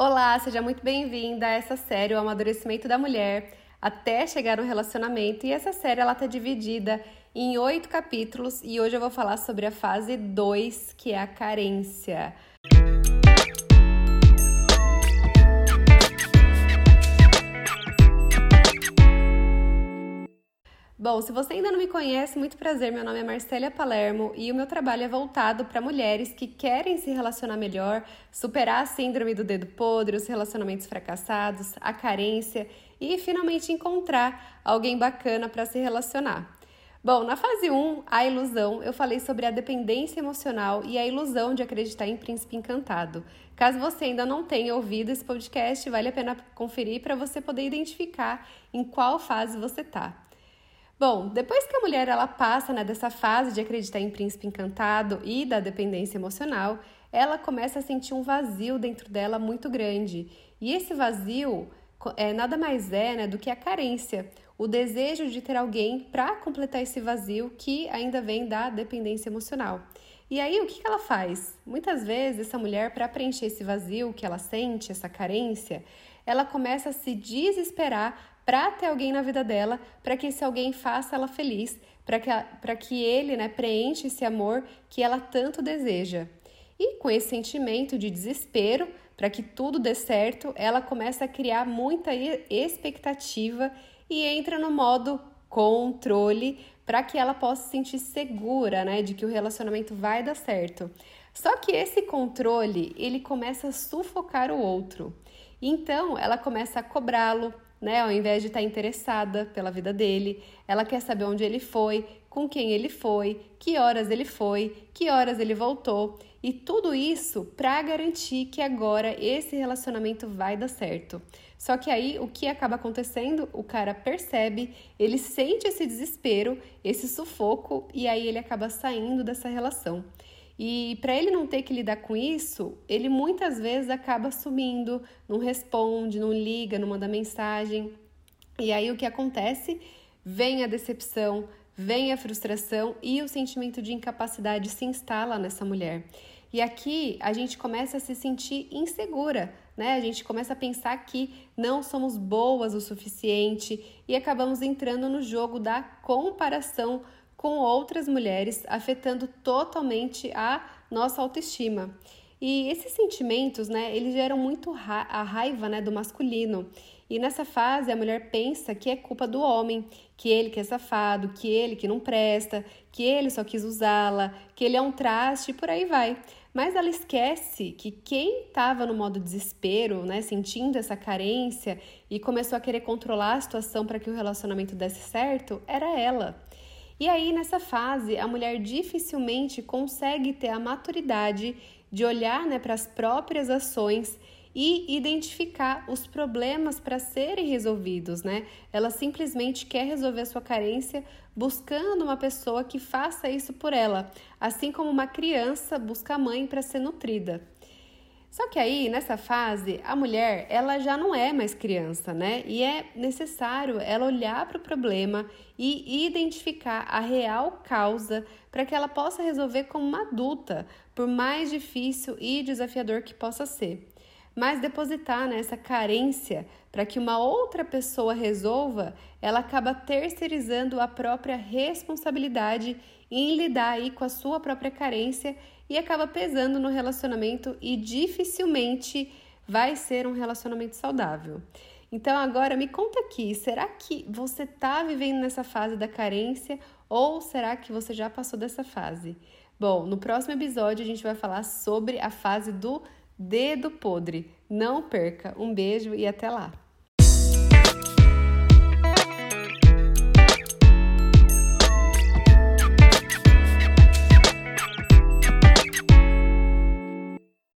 Olá, seja muito bem-vinda a essa série O Amadurecimento da Mulher até chegar no relacionamento. E essa série ela tá dividida em oito capítulos e hoje eu vou falar sobre a fase 2, que é a carência. Bom, se você ainda não me conhece, muito prazer. Meu nome é Marcélia Palermo e o meu trabalho é voltado para mulheres que querem se relacionar melhor, superar a síndrome do dedo podre, os relacionamentos fracassados, a carência e finalmente encontrar alguém bacana para se relacionar. Bom, na fase 1, a ilusão, eu falei sobre a dependência emocional e a ilusão de acreditar em príncipe encantado. Caso você ainda não tenha ouvido esse podcast, vale a pena conferir para você poder identificar em qual fase você está. Bom, depois que a mulher ela passa né, dessa fase de acreditar em príncipe encantado e da dependência emocional, ela começa a sentir um vazio dentro dela muito grande. E esse vazio é nada mais é né, do que a carência, o desejo de ter alguém para completar esse vazio que ainda vem da dependência emocional. E aí, o que ela faz? Muitas vezes, essa mulher, para preencher esse vazio que ela sente, essa carência, ela começa a se desesperar para ter alguém na vida dela, para que esse alguém faça ela feliz, para que, que ele né, preencha esse amor que ela tanto deseja. E com esse sentimento de desespero, para que tudo dê certo, ela começa a criar muita expectativa e entra no modo controle para que ela possa se sentir segura, né, de que o relacionamento vai dar certo. Só que esse controle, ele começa a sufocar o outro. Então, ela começa a cobrá-lo, né? Ao invés de estar interessada pela vida dele, ela quer saber onde ele foi, com quem ele foi, que horas ele foi, que horas ele voltou, e tudo isso para garantir que agora esse relacionamento vai dar certo. Só que aí o que acaba acontecendo? O cara percebe, ele sente esse desespero, esse sufoco e aí ele acaba saindo dessa relação. E para ele não ter que lidar com isso, ele muitas vezes acaba sumindo, não responde, não liga, não manda mensagem. E aí o que acontece? Vem a decepção, vem a frustração e o sentimento de incapacidade se instala nessa mulher. E aqui a gente começa a se sentir insegura, né? A gente começa a pensar que não somos boas o suficiente e acabamos entrando no jogo da comparação com outras mulheres, afetando totalmente a nossa autoestima. E esses sentimentos, né, eles geram muito ra a raiva, né, do masculino. E nessa fase a mulher pensa que é culpa do homem, que ele que é safado, que ele que não presta, que ele só quis usá-la, que ele é um traste e por aí vai. Mas ela esquece que quem estava no modo desespero, né, sentindo essa carência e começou a querer controlar a situação para que o relacionamento desse certo, era ela. E aí, nessa fase, a mulher dificilmente consegue ter a maturidade de olhar né, para as próprias ações e identificar os problemas para serem resolvidos, né? Ela simplesmente quer resolver a sua carência buscando uma pessoa que faça isso por ela, assim como uma criança busca a mãe para ser nutrida. Só que aí, nessa fase, a mulher, ela já não é mais criança, né? E é necessário ela olhar para o problema e identificar a real causa para que ela possa resolver como uma adulta, por mais difícil e desafiador que possa ser. Mas depositar nessa né, carência para que uma outra pessoa resolva, ela acaba terceirizando a própria responsabilidade em lidar aí com a sua própria carência e acaba pesando no relacionamento e dificilmente vai ser um relacionamento saudável. Então agora me conta aqui, será que você está vivendo nessa fase da carência ou será que você já passou dessa fase? Bom, no próximo episódio a gente vai falar sobre a fase do dedo podre. Não perca. Um beijo e até lá.